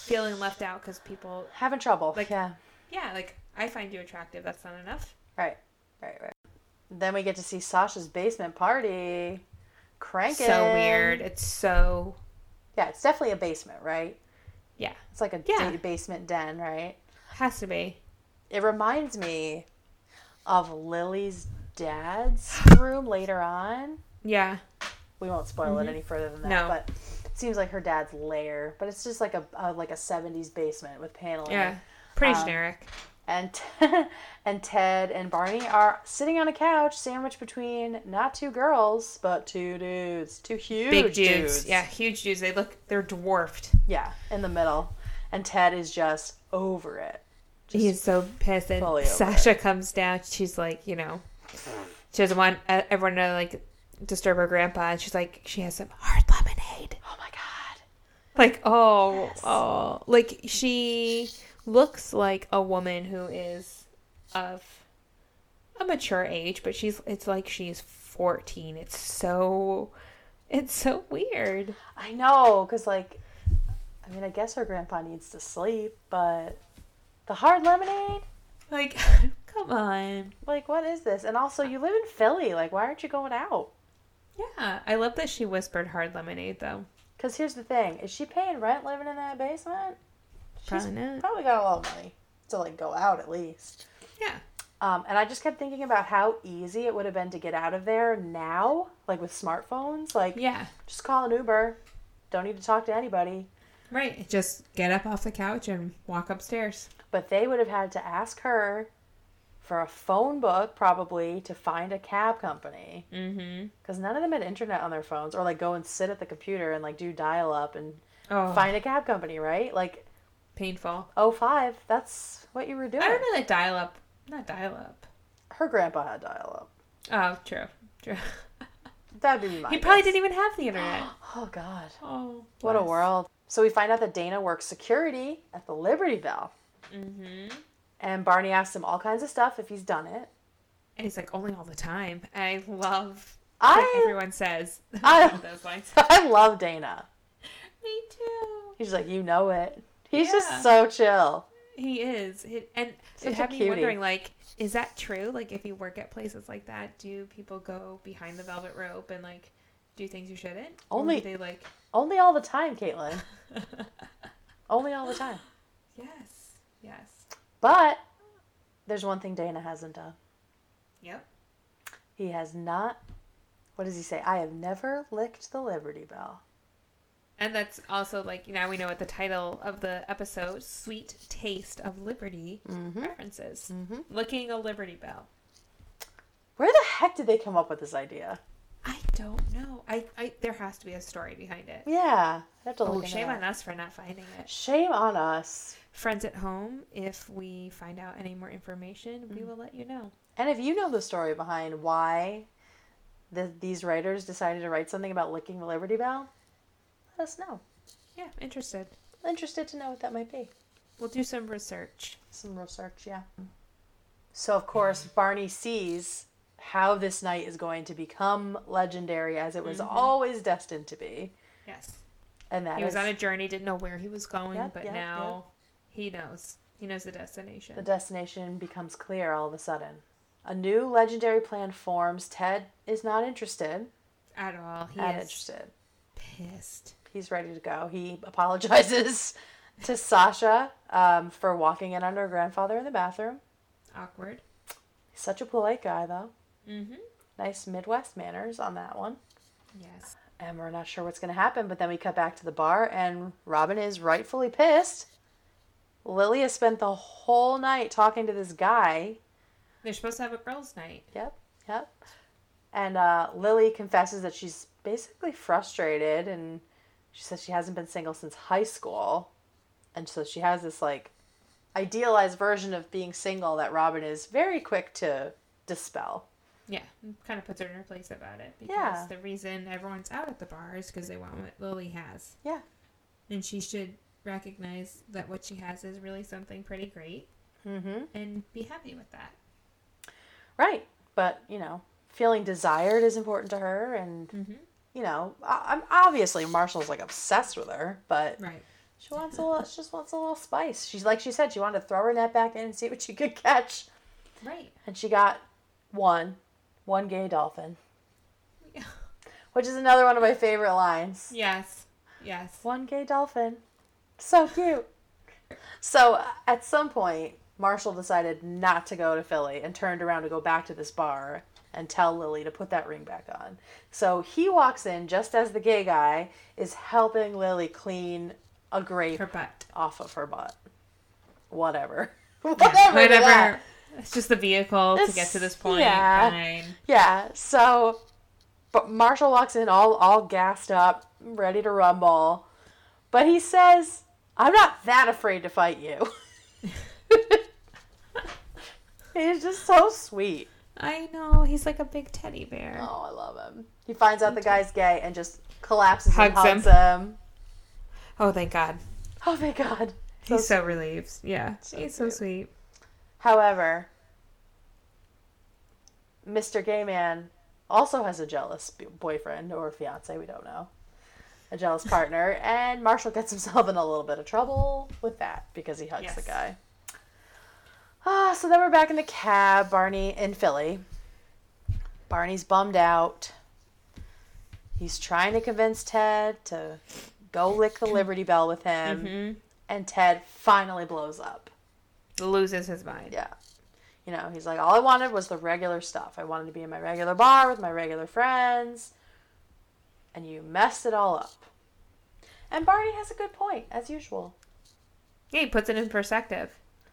feeling left out because people Having trouble. Like- yeah. yeah like i find you attractive that's not enough Right. Right. Right. Then we get to see Sasha's basement party. Cranking. so weird it's so Yeah, it's definitely a basement, right? yeah It's like a Yeah. basement den, right? has to be It reminds me of Lily's dad's room later on. yeah We won't spoil it mm-hmm. any further than that, No. but seems like her dad's lair. But it's just like a, a like a '70s basement with paneling. Yeah, pretty Um, generic. And [LAUGHS] and Ted and Barney are sitting on a couch, sandwiched between not two girls, but two dudes, two huge Big dudes. Yeah, huge dudes. They look, they're dwarfed. yeah, in the middle. And Ted is just over it. He's so pissed. And fully over Sasha comes down. She's like, you know, she doesn't want uh, everyone to like disturb her grandpa. And she's like, she has some hard lemonade. Oh my god. Like, oh, oh. Like, she looks like a woman who is of a mature age, but she's, it's like she's 14. It's so, it's so weird. I know, cause like, I mean, I guess her grandpa needs to sleep, but the hard lemonade. Like, [LAUGHS] come on. Like, what is this? And also, you live in Philly. Like, why aren't you going out? Yeah, I love that she whispered hard lemonade though. Because here's the thing: is she paying rent living in that basement? She's Probably not. probably got a lot of money to like go out at least. Yeah. Um, and I just kept thinking about how easy it would have been to get out of there now, like with smartphones. Like, Yeah. just call an Uber. Don't need to talk to anybody. Right. Just get up off the couch and walk upstairs. But they would have had to ask her for a phone book, probably, to find a cab company. Mm-hmm. Because none of them had internet on their phones, or like go and sit at the computer and like do dial up and Oh, find a cab company, right? Like, painful. oh five, that's what you were doing. I don't know that dial up. Not dial up. Her grandpa had dial up. Oh, true. True. [LAUGHS] That'd be my he probably didn't even have the internet. [GASPS] Oh God, Oh, what a world! So we find out that Dana works security at the Liberty Bell, Mm-hmm. And Barney asks him all kinds of stuff if he's done it. And he's like, only all the time. I love. I- everyone says [LAUGHS] I- those lines. [LAUGHS] I love Dana. Me too. He's like, you know it. He's Yeah. just so chill. He is. He, and Such it had me wondering, like, is that true? Like, if you work at places like that, do people go behind the velvet rope and, like, do things you shouldn't? Only- they, like, Only all the time, Caitlin. [LAUGHS] Only all the time. yes. Yes. But there's one thing Dana hasn't done. Yep. He has not. What does he say? I have never licked the Liberty Bell. And that's also, like, now we know what the title of the episode, Sweet Taste of Liberty, Mm-hmm. references. Mm-hmm. Licking a Liberty Bell. Where the heck did they come up with this idea? I know. I, I There has to be a story behind it. Yeah, I have to Oh, look into shame that. on us for not finding it. Shame on us. Friends at home, if we find out any more information, we mm. will let you know. And if you know the story behind why the, these writers decided to write something about licking the Liberty Bell, let us know. Yeah, interested. Interested to know what that might be. We'll do some research. Some research, yeah. So, of course, Barney sees how this night is going to become legendary as it was always destined to be. Yes. And that He was is on a journey, didn't know where he was going, Yep, but yep, now he knows. He knows the destination. the destination becomes clear all of a sudden. A new legendary plan forms. Ted is not interested. At all. He Not is interested. pissed. He's ready to go. He apologizes [LAUGHS] to Sasha um, for walking in on her grandfather in the bathroom. Awkward. He's such a polite guy, though. Mm-hmm. Nice Midwest manners on that one. Yes. And we're not sure what's going to happen, but then we cut back to the bar, and Robin is rightfully pissed. Lily has spent the whole night talking to this guy. They're supposed to have a girls' night. Yep, yep. And uh, Lily confesses that she's basically frustrated, and she says she hasn't been single since high school. And so she has this, like, idealized version of being single that Robin is very quick to dispel. Yeah, kind of puts her in her place about it because Yeah. the reason everyone's out at the bar is because they want what Lily has. Yeah. And she should recognize that what she has is really something pretty great Mm-hmm. and be happy with that. Right. But, you know, feeling desired is important to her, and Mm-hmm. you know, I- I'm obviously Marshall's like obsessed with her, but Right. she wants a little, she just wants a little spice. She's like she said, she wanted to throw her net back in and see what she could catch, Right. and she got one, one gay dolphin, Yeah. which is another one of my favorite lines. Yes. Yes. One gay dolphin, so cute. So at some point, Marshall decided not to go to Philly and turned around to go back to this bar and tell Lily to put that ring back on. So he walks in just as the gay guy is helping Lily clean a grape off of her butt. Whatever. [LAUGHS] Yeah, Whatever. that. Whatever. It's just the vehicle to get to this point. yeah. Fine. Yeah. So, but Marshall walks in all all gassed up, ready to rumble, but he says, "I'm not that afraid to fight you." [LAUGHS] He's just so sweet. I know. He's like a big teddy bear. Oh, I love him. He finds out the guy's gay and just collapses and Hugs hugs him. Oh, thank God. Oh thank god. So He's so relieved. Yeah. So He's so sweet. However, Mr. Gay Man also has a jealous boyfriend or fiance, we don't know. A jealous partner, [LAUGHS] and Marshall gets himself in a little bit of trouble with that because he hugs the guy. Ah, so then we're back in the cab, Barney in Philly. Barney's bummed out. He's trying to convince Ted to go lick the Liberty Bell with him, hmm and Ted finally blows up. Loses his mind. Yeah. You know, he's like, all I wanted was the regular stuff. I wanted to be in my regular bar with my regular friends. And you messed it all up. And Barney has a good point, as usual. Yeah, he puts it in perspective.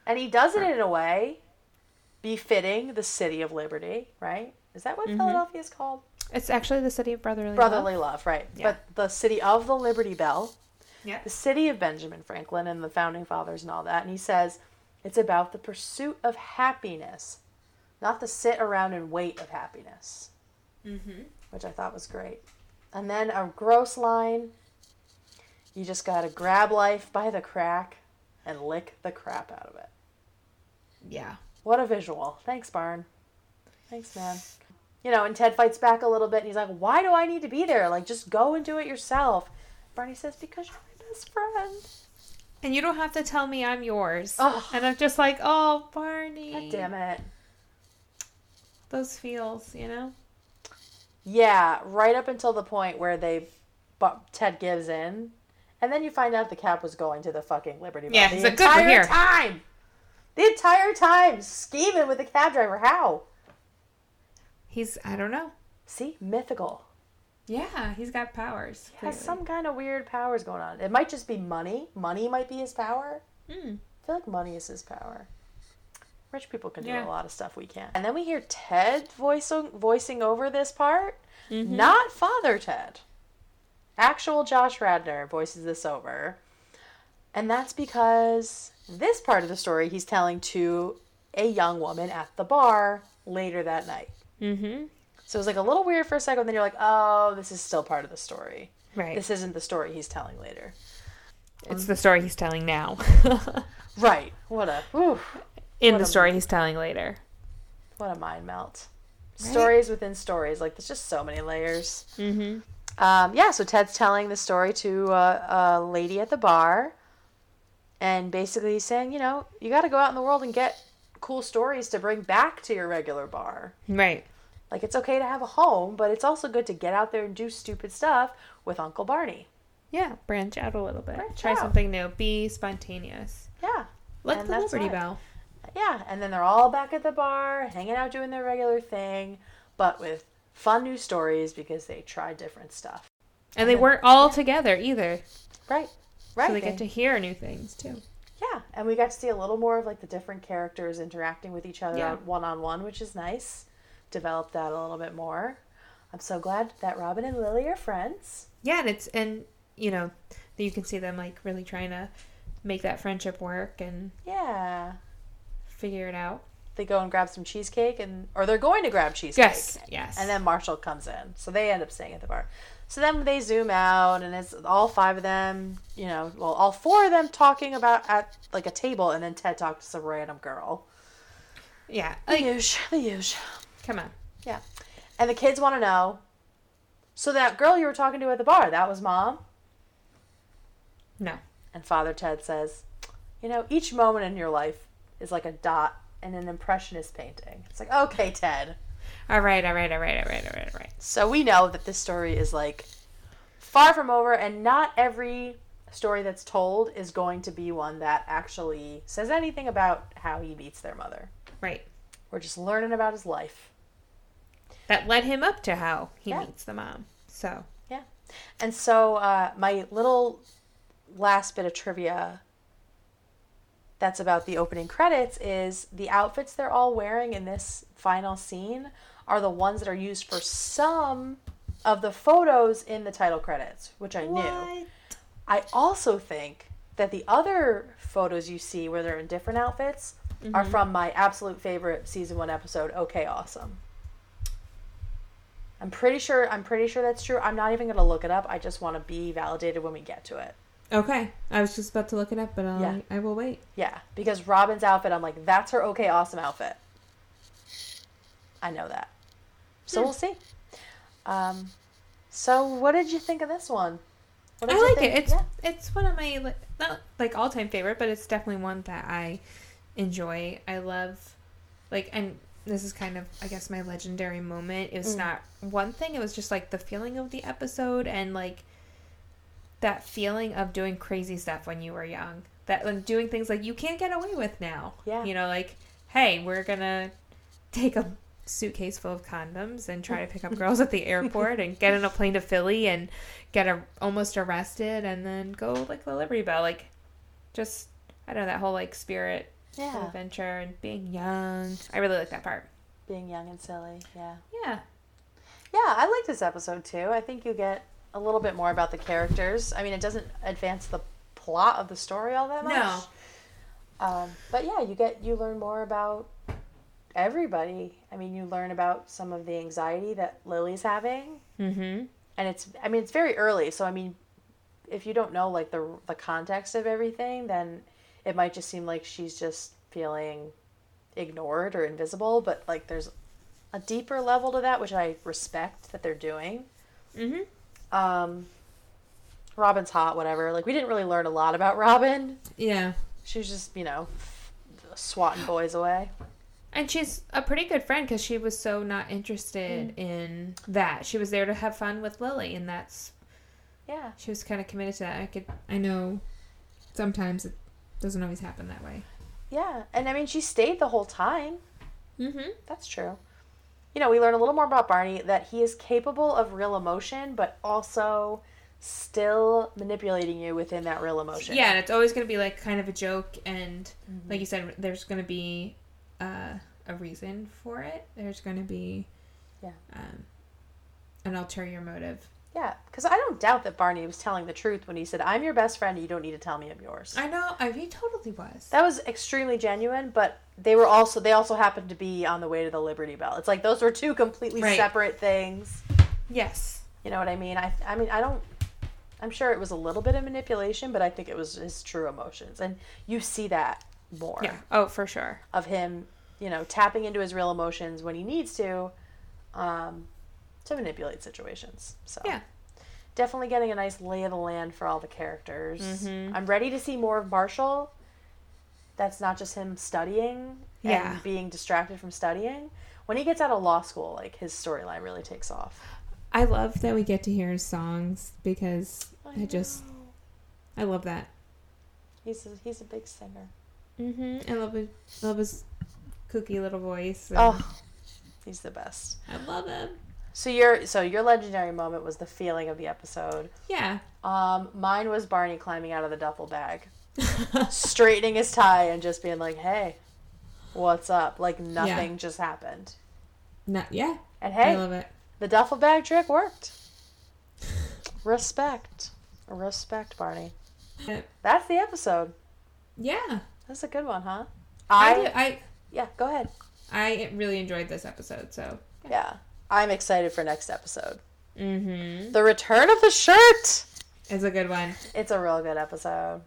And he does it in a way befitting the city of liberty, right? Is that what Mhm. Philadelphia is called? It's actually the city of brotherly, Brotherly love, right. Yeah. But the city of the Liberty Bell, Yeah. the city of Benjamin Franklin and the founding fathers and all that. And he says it's about the pursuit of happiness, not the sit around and wait of happiness. Mm-hmm. which I thought was great. And then a gross line you just got to grab life by the crack and lick the crap out of it. Yeah. What a visual. Thanks, Barn. Thanks, man. You know, and Ted fights back a little bit and he's like, Why do I need to be there? Like, just go and do it yourself. Barney says, Because you're my best friend. And you don't have to tell me I'm yours. Ugh. And I'm just like, oh, Barney. God damn it. Those feels, you know? Yeah, right up until the point where they, but Ted gives in, and then you find out the cab was going to the fucking Liberty Bell Yeah, the he's like, "Good, entire here." time. The entire time, scheming with the cab driver. How? He's, I don't know. See, mythical. Yeah, he's got powers. He has some kind of weird powers going on. It might just be money. Money might be his power. Mm. I feel like money is his power. Rich people can do Yeah. a lot of stuff we can't. And then we hear Ted voicing voicing over this part. Mm-hmm. Not Father Ted. Actual Josh Radnor voices this over. And that's because this part of the story he's telling to a young woman at the bar later that night. Mm-hmm. So it was like a little weird for a second, and then you're like, oh, this is still part of the story. Right. This isn't the story he's telling later. it's the story he's telling now. [LAUGHS] Right. What a whew, In What the a- story he's telling later. what a mind melt. Right? Stories within stories. Like there's just so many layers. Mm-hmm. Um, yeah, so Ted's telling the story to uh, a lady at the bar, and basically he's saying, you know, you got to go out in the world and get cool stories to bring back to your regular bar. Right. Like it's okay to have a home, but it's also good to get out there and do stupid stuff with Uncle Barney. Yeah, branch out a little bit. Branch Try out. something new. Be spontaneous. Yeah, Like And the Liberty right. Bell. yeah, and then they're all back at the bar, hanging out, doing their regular thing, but with fun new stories because they tried different stuff. And they weren't all together either. Right, right. So they get to hear new things too. Yeah, and we got to see a little more of like the different characters interacting with each other one on one, which is nice. Develop that a little bit more. I'm so glad that Robin and Lily are friends. Yeah, and it's and you know, you can see them like really trying to make that friendship work and Yeah. figure it out. They go and grab some cheesecake and or they're going to grab cheesecake. Yes, yes. And then Marshall comes in. So they end up staying at the bar. So then they zoom out and it's all five of them, you know, well all four of them talking about at like a table and then Ted talks to some random girl. yeah, The like huge, the huge. Come on. Yeah. And the kids want to know. So that girl you were talking to at the bar, that was mom? No. And Father Ted says, You know, each moment in your life is like a dot in an impressionist painting. It's like, okay, Ted. All right, all right, all right, all right, all right, all right. So we know that this story is like far from over, and not every story that's told is going to be one that actually says anything about how he meets their mother. Right. We're just learning about his life. That led him up to how he Yeah. meets the mom. So Yeah. And so uh, my little last bit of trivia that's about the opening credits is the outfits they're all wearing in this final scene are the ones that are used for some of the photos in the title credits, which I knew. I also think that the other photos you see where they're in different outfits are from my absolute favorite season 1 episode, Okay Awesome. I'm pretty sure I'm pretty sure that's true. I'm not even going to look it up. I just want to be validated when we get to it. Okay. I was just about to look it up, but I'll, Yeah. I will wait. Yeah, because Robin's outfit, I'm like, that's her okay awesome outfit. I know that. So Hmm. we'll see. Um, so what did you think of this one? What did I you like think? it. It's yeah. it's one of my not like all time favorite, but it's definitely one that I enjoy. I love like and this is kind of I guess my legendary moment. It was Mm. not one thing, it was just like the feeling of the episode and like that feeling of doing crazy stuff when you were young. That like doing things like you can't get away with now. Yeah. You know, like, hey, we're gonna take a suitcase full of condoms and try to pick up girls at the [LAUGHS] airport and get on a plane to Philly and get a, almost arrested and then go like the Liberty Bell. Like, just I don't know that whole like spirit Yeah. adventure and being young. I really like that part. Being young and silly. Yeah. Yeah. Yeah, I like this episode too. I think you get a little bit more about the characters. I mean, it doesn't advance the plot of the story all that much. No. Um, but yeah, you get you learn more about everybody. I mean, you learn about some of the anxiety that Lily's having, Mm-hmm. and it's I mean it's very early, so I mean, if you don't know like the the context of everything, then it might just seem like she's just feeling ignored or invisible. But like, there's a deeper level to that, which I respect that they're doing. Mm-hmm. Um, Robin's hot, whatever. Like we didn't really learn a lot about Robin. Yeah. She was just, you know, swatting boys away. And she's a pretty good friend because she was so not interested in that. She was there to have fun with Lily, and that's Yeah. she was kind of committed to that. I could, I know, sometimes it doesn't always happen that way. Yeah. And I mean, she stayed the whole time. Mm-hmm. That's true. You know, we learn a little more about Barney that he is capable of real emotion, but also still manipulating you within that real emotion. Yeah, and it's always going to be like kind of a joke, and like you said, there's going to be uh, a reason for it. There's going to be, Yeah. um, an ulterior motive. Yeah. Because I don't doubt that Barney was telling the truth when he said, I'm your best friend. And you don't need to tell me I'm yours. I know, I he totally was. That was extremely genuine, but they were also they also happened to be on the way to the Liberty Bell. It's like those were two completely Right. separate things. yes. You know what I mean? I I mean I don't I'm sure it was a little bit of manipulation, but I think it was his true emotions. And you see that more Yeah. Oh, for sure. of him, you know, tapping into his real emotions when he needs to um to manipulate situations. So Yeah. definitely getting a nice lay of the land for all the characters. Mhm. I'm ready to see more of Marshall. That's not just him studying Yeah. and being distracted from studying. When he gets out of law school, like his storyline really takes off. I love that we get to hear his songs because I, just. I love that. he's a, he's a big singer. Mm-hmm. I love his love his kooky little voice. and Oh, he's the best. I love him. So your so your legendary moment was the feeling of the episode. Yeah. Um, mine was Barney climbing out of the duffel bag, [LAUGHS] straightening his tie, and just being like, "Hey, what's up?" Like nothing just happened. Not yeah. And I hey, love it. the duffel bag trick worked. Respect, respect, Barney. That's the episode. Yeah. That's a good one, huh? I I, do, I yeah. Go ahead. I really enjoyed this episode. So. Yeah, I'm excited for next episode. Mm-hmm. The return of the shirt. is a good one. It's a real good episode.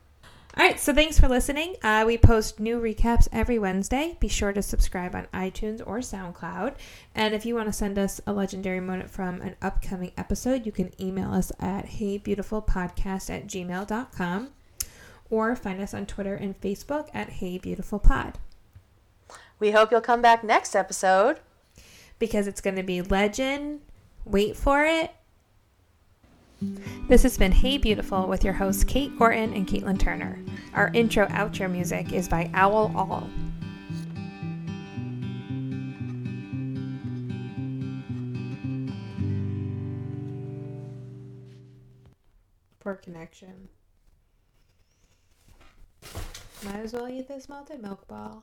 All right, so thanks for listening. Uh, we post new recaps every Wednesday. Be sure to subscribe on iTunes or SoundCloud. And if you want to send us a legendary moment from an upcoming episode, you can email us at heybeautifulpodcast at gmail.com or find us on Twitter and Facebook at heybeautifulpod We hope you'll come back next episode. Because it's going to be legend. Wait for it. This has been Hey Beautiful with your hosts Kate Gorton and Caitlin Turner. Our intro outro music is by Owl All. Poor connection. Might as well eat this melted milk ball.